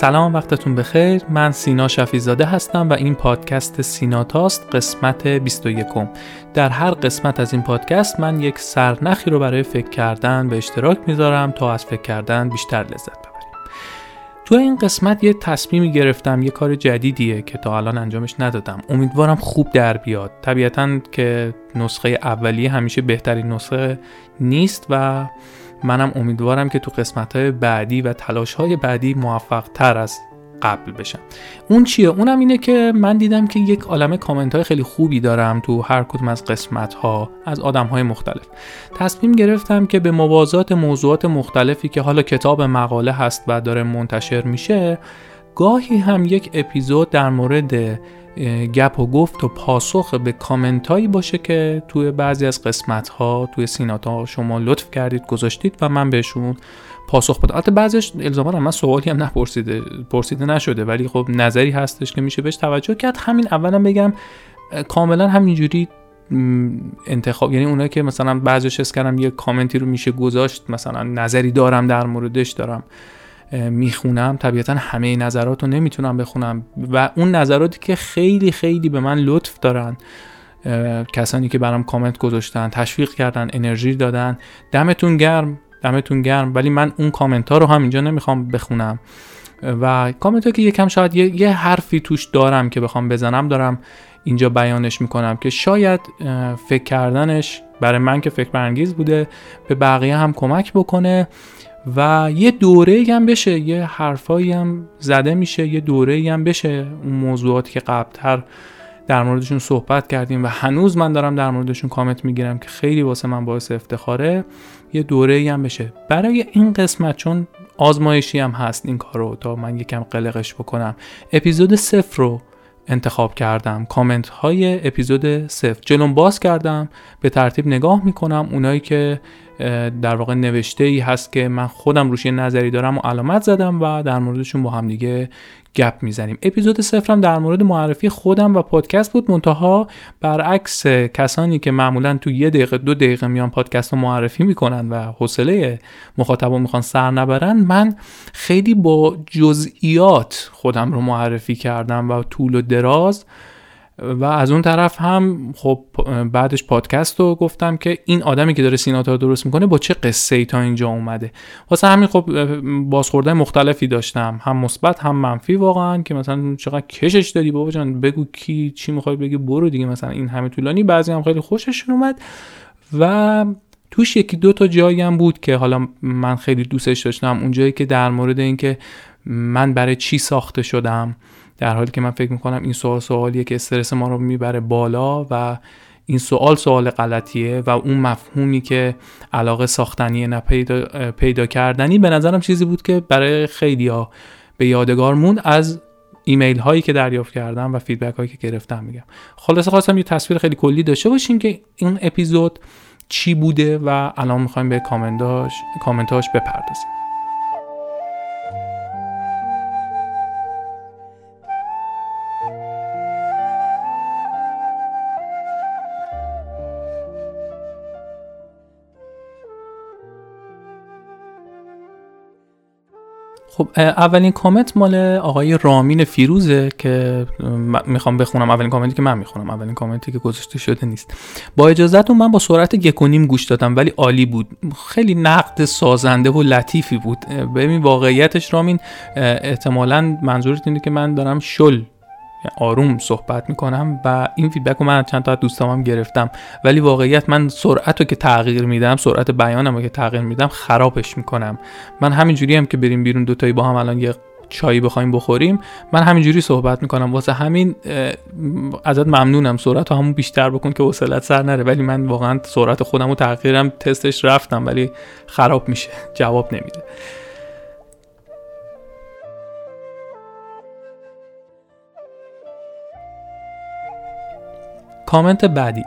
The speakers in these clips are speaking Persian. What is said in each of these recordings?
سلام وقتتون بخیر. من سینا شفیزاده هستم و این پادکست سینا تاست قسمت 21 در هر قسمت از این پادکست من یک سرنخی رو برای فکر کردن به اشتراک می‌ذارم تا از فکر کردن بیشتر لذت ببریم. تو این قسمت یه تصمیمی گرفتم یه کار جدیدیه که تا الان انجامش ندادم. امیدوارم خوب در بیاد. طبیعتا که نسخه اولیه همیشه بهترین نسخه نیست و منم امیدوارم که تو قسمت های بعدی و تلاش های بعدی موفق تر از قبل بشم. اون چیه؟ اونم اینه که من دیدم که یک عالم کامنت های خیلی خوبی دارم تو هر کدوم از قسمت ها از آدم های مختلف. تصمیم گرفتم که به موازات موضوعات مختلفی که حالا کتاب مقاله هست و داره منتشر میشه گاهی هم یک اپیزود در مورد گپ و گفت و پاسخ به کامنت هایی باشه که توی بعضی از قسمت ها توی سیناتا شما لطف کردید گذاشتید و من بهشون پاسخ بدم. البته بعضیش الزاما من سوالی هم نپرسیده پرسیده نشده ولی خب نظری هستش که میشه بهش توجه کرد. همین اولا بگم کاملا همینجوری انتخاب یعنی اونایی که مثلا بعضیش اس کردم یه کامنتی رو میشه گذاشت مثلا نظری دارم در موردش دارم. می‌خونم طبیعتا همه نظرات رو نمی‌تونم بخونم. و اون نظراتی که خیلی خیلی به من لطف دارن کسانی که برام کامنت گذاشتن تشویق کردن انرژی دادن دمتون گرم دمتون گرم. ولی من اون کامنت ها رو هم اینجا نمی‌خوام بخونم. و کامنت ها که یکم شاید یه،, یه حرفی توش دارم که بخوام بزنم دارم اینجا بیانش می‌کنم که شاید فکر کردنش برای من که فکر برانگیز بوده به بقیه هم کمک بکنه. و یه دوره هم بشه یه حرفایی هم زده میشه یه دوره هم بشه اون موضوعاتی که قبلتر در موردشون صحبت کردیم و هنوز من دارم در موردشون کامنت می‌گیرم که خیلی واسه من باعث افتخاره. یه دوره هم بشه. برای این قسمت چون آزمایشی هم هست این کارو تا من یکم قلقش بکنم اپیزود صفر رو انتخاب کردم. کامنت های اپیزود صفر. جلوم باز کردم به ترتیب نگاه می‌کنم. اونایی که در واقع نوشته ای هست که من خودم روش یه نظری دارم و علامت زدم و در موردشون با هم دیگه گپ می‌زنیم. اپیزود صفرم در مورد معرفی خودم و پادکست بود. منتها برعکس کسانی که معمولا تو یه دقیقه دو دقیقه میان پادکست رو معرفی می‌کنن و حوصله مخاطب می‌خوان سر نبرن من خیلی با جزئیات خودم رو معرفی کردم و طول و دراز و از اون طرف هم خب بعدش پادکست رو گفتم که این آدمی که داره سیناتا رو درست می‌کنه با چه قصه ای تا اینجا اومده؟ واسه همین خب بازخورده مختلفی داشتم. هم مثبت هم منفی واقعا که مثلا چقدر کشش دادی بابا جان؟ بگو کی چی می‌خوای بگی؟ برو دیگه. مثلا این همه طولانی بعضی هم خیلی خوششون اومد. و توش یکی دو تا جایی هم بود که حالا من خیلی دوستش داشتم. اون جایی که در مورد اینکه من برای چی ساخته شدم. در حالی که من فکر می‌کنم این سوال سوالیه که استرس ما رو می‌بره بالا و این سوال سوال غلطیه و اون مفهومی که علاقه ساختنی نه پیدا, پیدا کردنی به نظرم چیزی بود که برای خیلی ها به یادگار موند از ایمیل هایی که دریافت کردم و فیدبک هایی که گرفتم میگم. خلاصه خواستم یه تصویر خیلی کلی داشته باشیم که این اپیزود چی بوده و الان می‌خوایم به کامنتاش کامنتاش بپردازیم. خب اولین کامنت مال آقای رامین فیروزه که می‌خوام بخونم. اولین کامنتی که من می‌خونم. اولین کامنتی که گذاشته شده نیست. با اجازهتون من با سرعت گکونیم گوش دادم ولی عالی بود. خیلی نقد سازنده و لطیفی بود. ببین واقعیتش رامین احتمالا منظورت اینه که من دارم شل آروم صحبت می‌کنم و این فیدبک رو من چند تا دوستام هم گرفتم. ولی واقعیت من سرعت رو که تغییر میدم سرعت بیانم رو که تغییر میدم خرابش می‌کنم. من همینجوری هم که بریم بیرون دوتایی با هم الان یه چایی بخوایم بخوریم من همینجوری صحبت می‌کنم. واسه همین ازت ممنونم. سرعت رو همون بیشتر بکن که وصلت سر نره. ولی من واقعا سرعت خودم رو تغییرم تستش رفتم ولی خراب میشه. جواب نمیده. کامنت بعدی.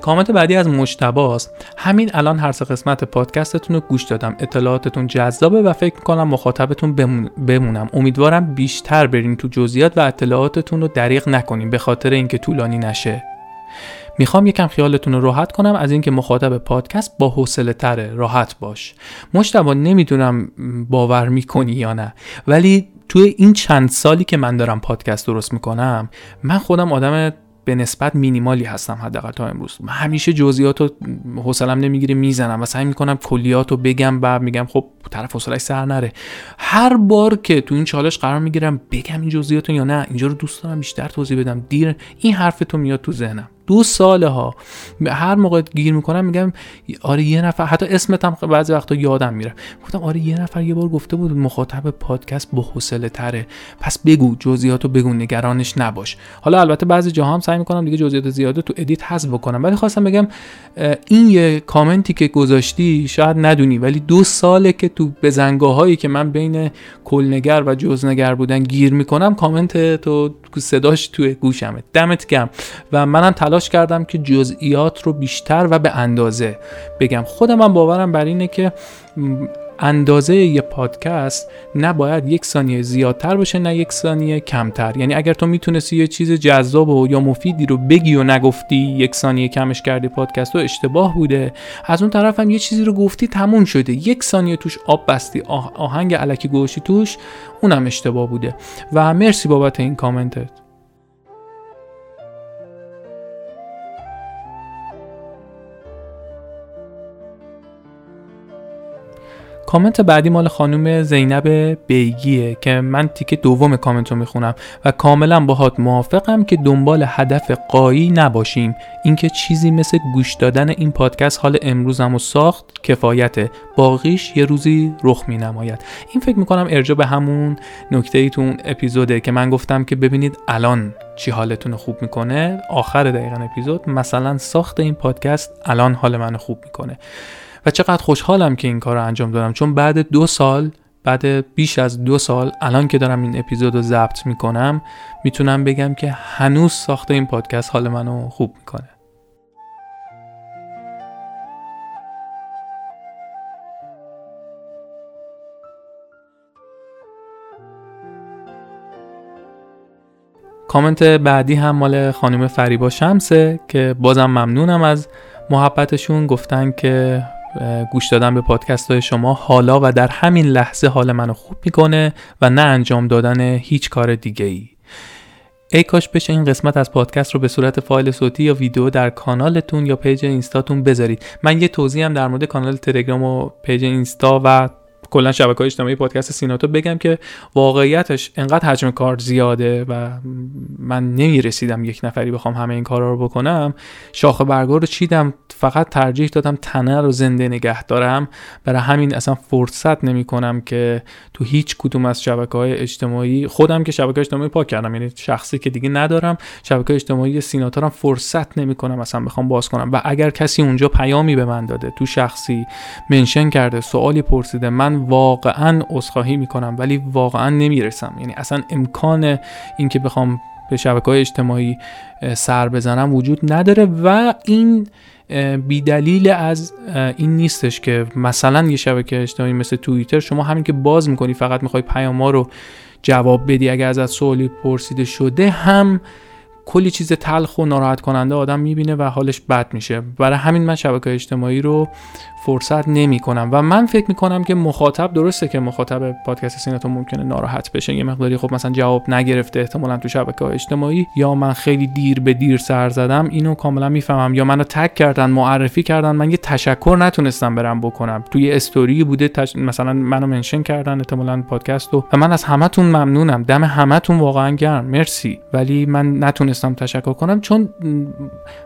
کامنت بعدی از مجتباست همین الان هر سه قسمت پادکستتون رو گوش دادم. اطلاعاتتون جذابه و فکر می‌کنم مخاطبتون بمونم. امیدوارم بیشتر برین تو جزئیات و اطلاعاتتون رو دریغ نکنیم به خاطر اینکه طولانی نشه. می‌خوام یکم خیالتون رو راحت کنم از اینکه مخاطب پادکست با حوصله تره راحت باش. مجتبا نمی‌دونم باور می‌کنی یا نه ولی توی این چند سالی که من دارم پادکست درست می‌کنم من خودم آدم به نسبت مینیمالی هستم حداقل تا امروز. من همیشه جزئیات رو حوصلم نمی‌گیره می‌زنم و سعی می‌کنم کلیات رو بگم بعد میگم خب طرف حوصلش سر نره. هر بار که تو این چالش قرار می‌گیرم بگم این جزئیات یا نه اینجا رو دوست دارم بیشتر توضیح بدم. دیر این حرف تو میاد تو ذهنم. دو ساله ها هر موقع گیر می‌کنم میگم آره یه نفر حتی اسمت هم بعضی وقتا یادم میره. گفتم آره یه نفر یه بار گفته بود مخاطب پادکست با حوصله تره. پس بگو جزئیاتو بگو نگرانش نباش. حالا البته بعضی جاها هم سعی می‌کنم دیگه جزئیات زیاده تو ادیت حذف بکنم. ولی خواستم بگم این یه کامنتی که گذاشتی شاید ندونی ولی دو ساله که تو بزنگاه هایی که من بین کلنگر و جزنگر بودن گیر می‌کنم کامنت تو صداش توی گوشمه. دمت گم و منم تلاش کردم که جزئیات رو بیشتر و به اندازه بگم. خودم هم باورم بر اینه که اندازه یه پادکست نباید یک ثانیه زیادتر باشه نه یک ثانیه کمتر. یعنی اگر تو می‌تونستی یه چیز جذاب و یا مفیدی رو بگی و نگفتی یک ثانیه کمش کردی پادکست رو اشتباه بوده. از اون طرف هم یه چیزی رو گفتی تموم شده. یک ثانیه توش آب بستی آهنگ علکی گوشی توش اونم اشتباه بوده. و مرسی بابت این کامنتت. کامنت بعدی مال خانم زینب بیگیه که من تیکه دوم کامنت رو می‌خونم و کاملا باهات موافقم که دنبال هدف قایی نباشیم. اینکه چیزی مثل گوش دادن این پادکست حال امروزم و ساخت کفایته. باقیش یه روزی رخ می نماید این فکر می‌کنم ارجا به همون نکته تو اون اپیزوده که من گفتم که ببینید الان چی حالتون خوب می‌کنه. آخر دقیقا اپیزود مثلا ساخت این پادکست الان حال من خوب می‌کنه. و چقدر خوشحالم که این کار رو انجام دادم. چون بعد دو سال بعد بیش از دو سال الان که دارم این اپیزود رو ضبط می‌کنم می‌تونم بگم که هنوز ساخت این پادکست حال منو خوب می‌کنه. کامنت بعدی هم مال خانم فریبا شمسه که بازم ممنونم از محبتشون. گفتن که گوش دادن به پادکست های شما حالا و در همین لحظه حال منو خوب می‌کنه و نه انجام دادن هیچ کار دیگه ای ای کاش بشه این قسمت از پادکست رو به صورت فایل صوتی یا ویدیو در کانالتون یا پیج اینستاتون بذارید. من یه توضیح هم در مورد کانال تلگرام و پیج اینستا و کلا شبکه اجتماعی پادکست سیناتو بگم که واقعیتش انقدر حجم کار زیاده و من نمی‌رسیدم یک نفری بخوام همه این کارا رو بکنم. شاخه برگار رو چیدم فقط ترجیح دادم تنه رو زنده نگه دارم. برای همین اصلا فرصت نمی کنم که تو هیچ کدوم از شبکه های اجتماعی خودم که شبکه اجتماعی پاک کردم یعنی شخصی که دیگه ندارم شبکه اجتماعی سیناتورم فرصت نمی کنم اصلا بخوام باز کنم. و اگر کسی اونجا پیامی به من داده تو شخصی منشن کرده سوالی پرسیده من واقعا عذرخواهی می‌کنم ولی واقعا نمی‌رسم. یعنی اصلا امکان اینکه بخوام به شبکه های اجتماعی سر بزنم وجود نداره و این بیدلیل از این نیستش که مثلا یه شبکه اجتماعی مثل توییتر شما همین که باز می‌کنی فقط می‌خوای پیام رو جواب بدی اگر ازت سوالی پرسیده شده هم کلی چیز تلخ و ناراحت کننده آدم می‌بینه و حالش بد میشه. برای همین من شبکه اجتماعی رو فرصت نمی کنم و من فکر می کنم که مخاطب درسته که مخاطب پادکست سیناتو ممکنه ناراحت بشه. یه مقداری خب مثلا جواب نگرفته احتمالا تو شبکه اجتماعی. یا من خیلی دیر به دیر سر زدم اینو کاملا می‌فهمم. یا منو تک کردن معرفی کردن من یه تشکر نتونستم برم بکنم. توی استوری بوده تش... مثلا منو منشن کردن احتمالا پادکست و من از همتون ممنونم. دم همتون واقعا گرم. مرسی. ولی من نتونستم تشکر کنم چون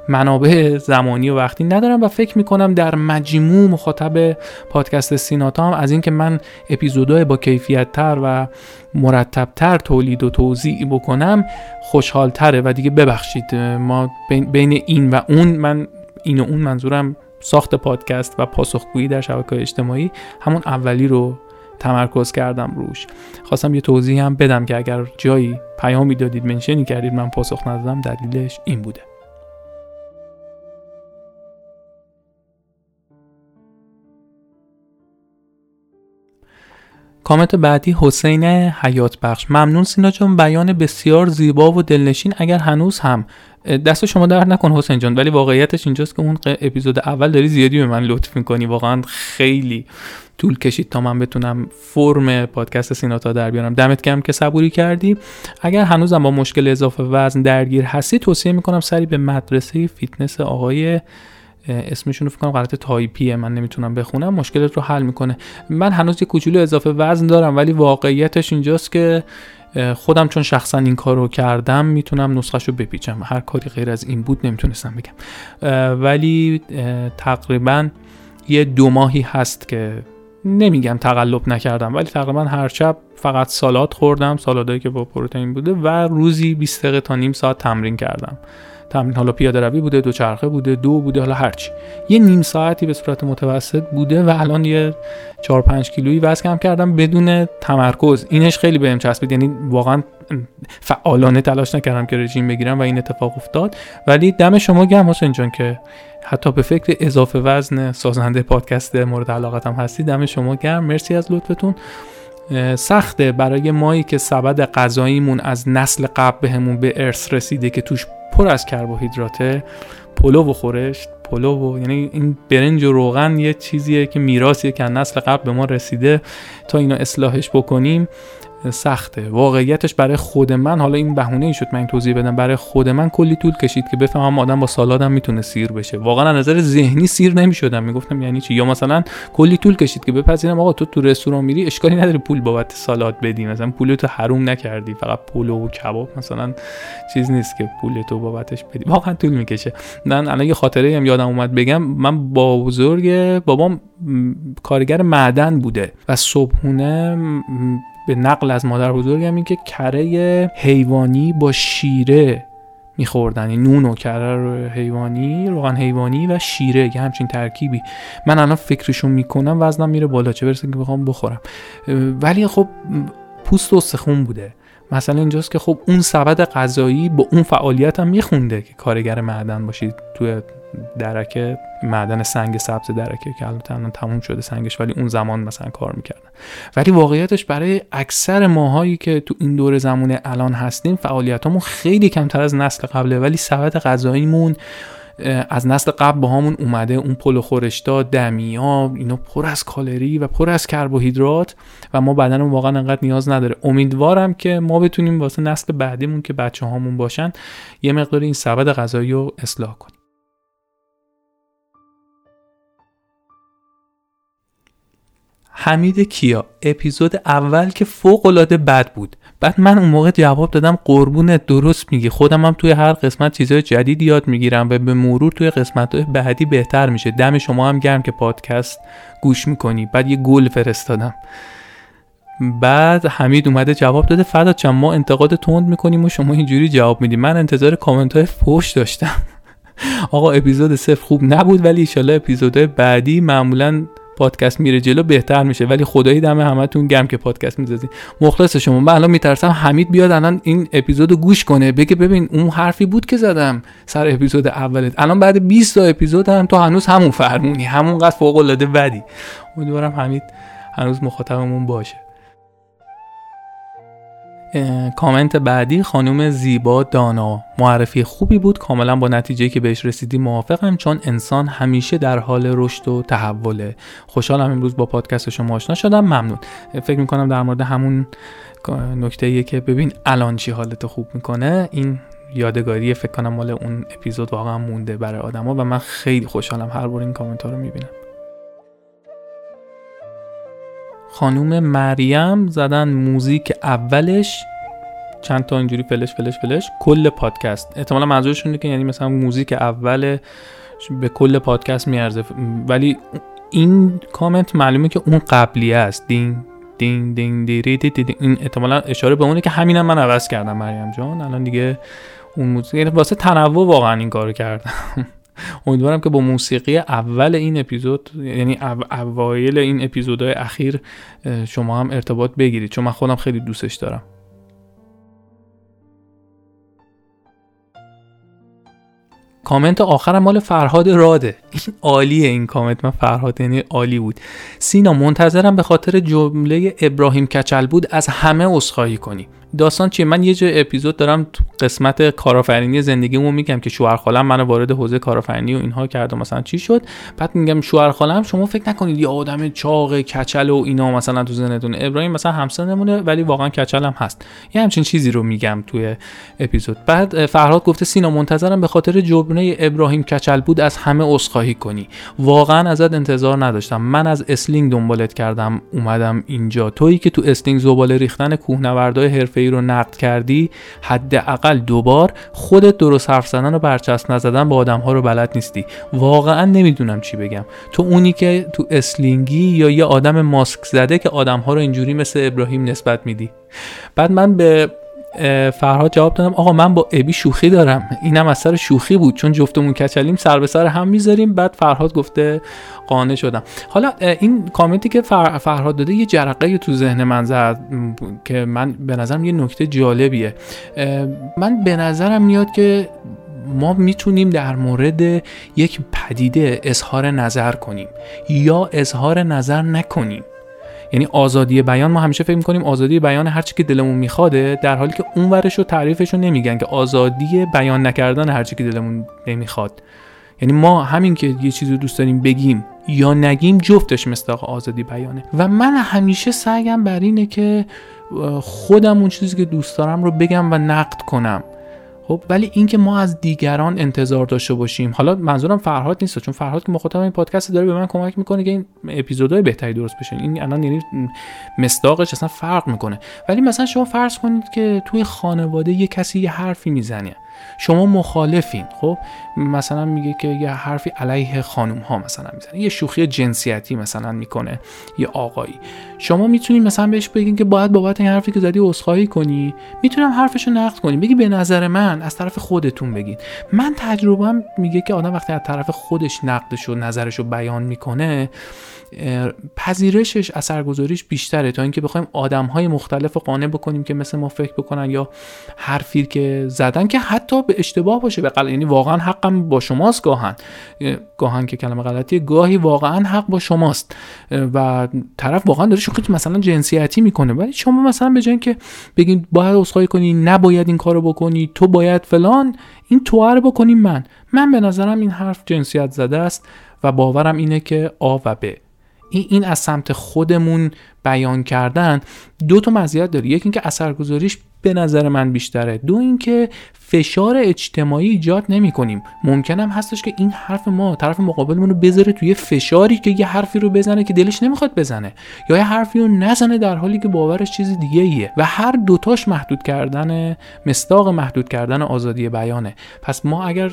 منابع زمانی و وقتی ندارم و فکر می‌کنم در مجموع مخاطب پادکست سیناتا هم از اینکه من اپیزودهای با کیفیت تر و مرتب تر تولید و توضیح بکنم خوشحال تره و دیگه ببخشید ما بین این و اون من این و اون منظورم ساخت پادکست و پاسخگویی در شبکه اجتماعی همون اولی رو تمرکز کردم روش. خواستم یه توضیح هم بدم که اگر جایی پیامی دادید منشنی کردید من پاسخ ندادم دلیلش این بوده. کامنت بعدی حسین حیات بخش. ممنون سینا جان بیان بسیار زیبا و دلنشین اگر هنوز هم. دست شما درد نکن حسین جان ولی واقعیتش اینجاست که اون اپیزود اول داری زیادی به من لطف می‌کنی. واقعا خیلی طول کشید تا من بتونم فرم پادکست سیناتا در بیارم. دمت گرم که صبوری کردی. اگر هنوزم با مشکل اضافه وزن درگیر هستی توصیه می‌کنم سری به مدرسه فیتنس آقای اسمشون رو فکر کنم غلط تایپیه من نمی‌تونم بخونم. مشکلت رو حل می‌کنه. من هنوز یه کوچولو اضافه وزن دارم ولی واقعیتش اینجاست که خودم چون شخصا این کار رو کردم می‌تونم نسخه رو بپیچم. هر کاری غیر از این بود نمی‌تونستم بگم. ولی تقریبا یه دو ماهی هست که نمیگم تقلب نکردم ولی تقریبا هر شب فقط سالاد خوردم سالادایی که با پروتئین بوده و روزی 20 دقیقه تا نیم ساعت تمرین کردم. تمرین حالا پیاده روی بوده دو چرخه بوده دو بوده حالا هرچی یه نیم ساعتی به صورت متوسط بوده و الان یه 4 5 کیلویی وزن کم کردم بدون تمرکز. اینش خیلی بهم چسبید یعنی واقعا فعالانه تلاش نکردم که رژیم بگیرم و این اتفاق افتاد. ولی دم شما گرم حسین جان که حتی به فکر اضافه وزن سازنده پادکست مورد علاقتم هستی دم شما گرم. مرسی از لطفتون. سخته. برای مایی که سبد غذاییمون از نسل قبل بهمون به ارث رسیده که توش پر از کربوهیدراته پلو و خورش پلو و یعنی این برنج و روغن یه چیزیه که میراثیه که نسل قبل به ما رسیده. تا اینو اصلاحش بکنیم سخته. واقعیتش برای خود من حالا این بهونه ای شد من این توضیح بدم برای خود من کلی طول کشید که بفهمم آدم با سالادم می‌تونه سیر بشه. واقعا از نظر ذهنی سیر نمی‌شدم. می‌گفتم یعنی چی؟ یا مثلا کلی طول کشید که بپذیرم آقا تو تو رستوران میری اشکالی نداره پول بابت سالاد بدی. مثلا پول تو حروم نکردی فقط پول و کباب مثلا چیز نیست که پول تو بابتش بدی. واقعا طول می‌کشه. من الان یه خاطره هم یادم اومد بگم. من با بزرگ بابام کارگر معدن بوده و صبحونه به نقل از مادر بزرگم این که کره حیوانی با شیره میخوردن. این نون و کره حیوانی روغن حیوانی و شیره یه همچین ترکیبی. من الان فکرشون می‌کنم وزنم میره بالا. چه برسه که بخوام بخورم. ولی خب پوست و سخون بوده. مثلا اینجاست که خب اون سبد غذایی با اون فعالیت هم میخونده که کارگر معدن باشید توی درکه معدن سنگ سبز درکه که الان تموم شده سنگش ولی اون زمان مثلا کار می‌کردن. ولی واقعیتش برای اکثر ماهایی که تو این دور زمان الان هستیم فعالیتامون خیلی کمتر از نسل قبله ولی سبد غذاییمون از نسل قبل با همون اومده اون پلو خورشتا دمیا اینا پر از کالری و پر از کربوهیدرات و ما بدنمون واقعا انقدر نیاز نداره. امیدوارم که ما بتونیم واسه نسل بعدیمون که بچه هامون باشن یه مقدار این سبد غذایی رو اصلاح کنیم. حمید کیا اپیزود اول که فوق العاده بد بود. بعد من اون موقع جواب دادم قربونت درست میگی. خودم هم توی هر قسمت چیزهای جدید یاد می‌گیرم و به مرور توی قسمت های بعدی بهتر میشه. دم شما هم گرم که پادکست گوش می‌کنی. بعد یه گل فرستادم. بعد حمید اومده جواب داده فدات چند ما انتقاد تند می‌کنیم و شما اینجوری جواب میدی. من انتظار کامنت های فوش داشتم. آقا اپیزود صفر خوب نبود ولی ایشالله اپیزودهای بعدی معمولا پادکست میره جلو بهتر میشه. ولی خدایی دم همتون گم که پادکست می‌ذارین مخلص شما. من الان میترسم حمید بیاد الان این اپیزودو گوش کنه. بگه ببین اون حرفی بود که زدم سر اپیزود اولت. الان بعد 20 تا اپیزود هم تو هنوز همون فرمونی. همونقدر فوق العاده بدی. امیدوارم حمید هنوز مخاطبمون باشه. کامنت بعدی خانم زیبا دانا. معرفی خوبی بود کاملا با نتیجه که بهش رسیدی موافقم چون انسان همیشه در حال رشد و تحوله. خوشحالم امروز با پادکست شما آشنا شدم. ممنون. فکر می‌کنم در مورد همون نکته که ببین الان چی حالتو خوب می‌کنه این یادگاری فکر کنم مال اون اپیزود واقعا مونده برای آدما و من خیلی خوشحالم هر بار این کامنت ها رو می‌بینم. خانوم مریم زدن موزیک اولش. چند تا اینجوری فلش فلش فلش. کل پادکست. احتمالا منظورشون که یعنی مثلا موزیک اول به کل پادکست میارزه. ولی این کامنت معلومه که اون قبلی است. دین دین دین دیری دی دی این احتمالا اشاره به اونه که همینم من عوض کردم مریم جان. الان دیگه اون موزیک یعنی واسه تنوع واقعا این کارو کردم. امیدوارم که با موسیقی اول این اپیزود یعنی اوایل این اپیزودهای اخیر شما هم ارتباط بگیرید. چون من خودم خیلی دوستش دارم. کامنت آخرم مال فرهاد راده. این عالیه این کامنت. من فرهاد یعنی عالی بود. سینا منتظرم به خاطر جمله ابراهیم کچل بود از همه عذرخواهی کنی. داستان چیه؟ من یه جای اپیزود دارم تو قسمت کارآفرینی زندگیمو میگم که شوهر خالم منو وارد حوزه کارآفرینی و اینها کرده مثلا چی شد. بعد میگم شوهر خالم شما فکر نکنید یه آدم چاق کچل و اینا مثلا تو ذهنتون. ابراهیم مثلا همسنمونه ولی واقعا کچل هم هست. یه همچین چیزی رو میگم توی اپیزود. بعد فرهاد گفته سینا منتظرم به خاطر جمله ابراهیم کچل بود از همه عذرخواهی کنی. واقعا ازت انتظار نداشتم. من از اسلینگ دنبالت کردم اومدم اینجا. تویی که تو اسلینگ زباله ریختن کوهنوردای حرفه ای رو نقد کردی حداقل دوبار خودت درست حرف زدن و برچسب نزدن با آدم ها رو بلد نیستی. واقعا نمی‌دونم چی بگم. تو اونی که تو اسلینگی یا یه آدم ماسک زده که آدم ها رو اینجوری مثل ابراهیم نسبت میدی. بعد من به فرهاد جواب دادم آقا من با ابی شوخی دارم. اینم از سر شوخی بود چون جفتمون کچلیم سر به سر هم می‌ذاریم. بعد فرهاد گفته قانع شدم. حالا این کامنتی که فرهاد داده یه جرقه تو ذهن من زد که من به نظرم یه نکته جالبیه. من به نظرم میاد که ما می‌تونیم در مورد یک پدیده اظهار نظر کنیم یا اظهار نظر نکنیم. یعنی آزادی بیان ما همیشه فکر می‌کنیم آزادی بیان هرچی که دلمون میخواده در حالی که اون ورش رو تعریفش رو نمیگن که آزادی بیان نکردن هرچی که دلمون نمی‌خواد. یعنی ما همین که یه چیزی رو دوست داریم بگیم یا نگیم جفتش مستاق آزادی بیانه. و من همیشه سعیم بر اینه که خودم اون چیزی که دوست دارم رو بگم و نقد کنم. خب ولی اینکه ما از دیگران انتظار داشته باشیم. حالا منظورم فرهاد نیست چون فرهاد که مخاطب این پادکست داره به من کمک می‌کنه که این اپیزودهای بهتری درست بشه این الان یعنی مستاقش اصلا فرق می‌کنه. ولی مثلا شما فرض کنید که توی خانواده یه کسی یه حرفی می‌زنه. شما مخالفین. خب مثلا میگه که یه حرفی علیه خانم ها مثلا می‌زنه. یه شوخی جنسیتی مثلا می‌کنه یه آقایی. شما می‌تونید مثلا بهش بگین که باید بابت این حرفی که زدی عذرخواهی کنی؟ می‌تونم حرفشو نقد کنی. بگی به نظر من از طرف خودتون بگین. من تجربهم میگه که آدم وقتی از طرف خودش نقدش و نظرش رو بیان می‌کنه پذیرشش اثرگذاریش بیشتره تا اینکه بخوایم آدم های مختلف قانع بکنیم که مثل ما فکر بکنن یا حرفی که زدن که حتی به اشتباه باشه به قل... یعنی واقعا حقم با شماست گاهن. گاهن که کلمه غلطیه گاهی واقعا حق با شماست. و طرف واقعا داره شوخی مثلا جنسیتی می‌کنه. ولی شما مثلا به جای که بگین باید عذرخواهی کنی نباید این کارو بکنی تو باید فلان این تو رو بکنیم من. من به نظرم این حرف جنسیت زده است و باورم اینه که آ و ب این از سمت خودمون بیان کردن دو تا مزیت داره. یکی اینکه اثرگذاریش به نظر من بیشتره. دو اینکه فشار اجتماعی ایجاد نمی کنیم ممکنم هستش که این حرف ما طرف مقابلمون رو بذاره توی فشاری که یه حرفی رو بزنه که دلش نمی‌خواد بزنه یا یه حرفی رو نزنه در حالی که باورش چیز دیگه ایه. و هر دوتاش محدود کردن مستاق محدود کردن آزادی بیانه. پس ما اگر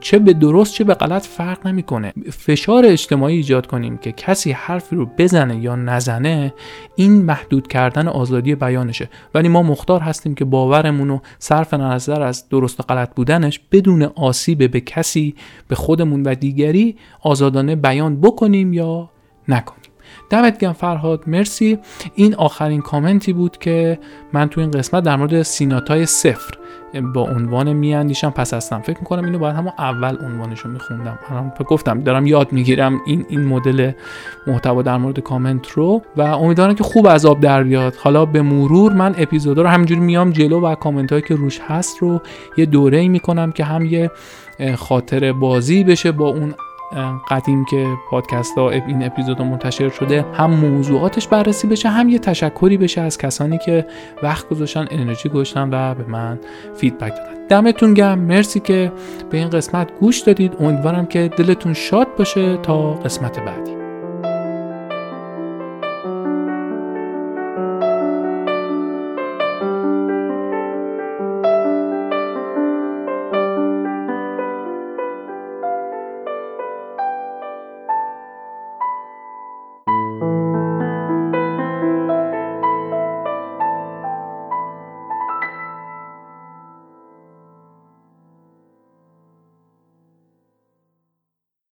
چه به درست چه به غلط فرق نمی‌کنه. فشار اجتماعی ایجاد کنیم که کسی حرفی رو بزنه یا نزنه این محدود کردن آزادی بیانشه. ولی ما مختار هستیم که باورمون رو صرف نظر از درست و غلط بودنش بدون آسیب به کسی به خودمون و دیگری آزادانه بیان بکنیم یا نکنیم. دمت گرم فرهاد مرسی. این آخرین کامنتی بود که من تو این قسمت در مورد سیناتای صفر با عنوان میاندیشم پس هستم. فکر می‌کنم اینو باید همون اول عنوانش رو میخوندم گفتم دارم یاد می‌گیرم این این مدل محتوا در مورد کامنت رو و امیدوارم که خوب از آب در بیاد. حالا به مرور من اپیزودا رو همینجوری میام جلو و کامنت هایی که روش هست رو یه دوره ای می‌کنم که هم یه خاطر بازی بشه با اون قدیم که پادکست ها این اپیزود منتشر شده هم موضوعاتش بررسی بشه هم یه تشکری بشه از کسانی که وقت گذاشتن انرژی گذاشتن و به من فیدبک دادن. دمتون گرم. مرسی که به این قسمت گوش دادید. امیدوارم که دلتون شاد باشه. تا قسمت بعدی.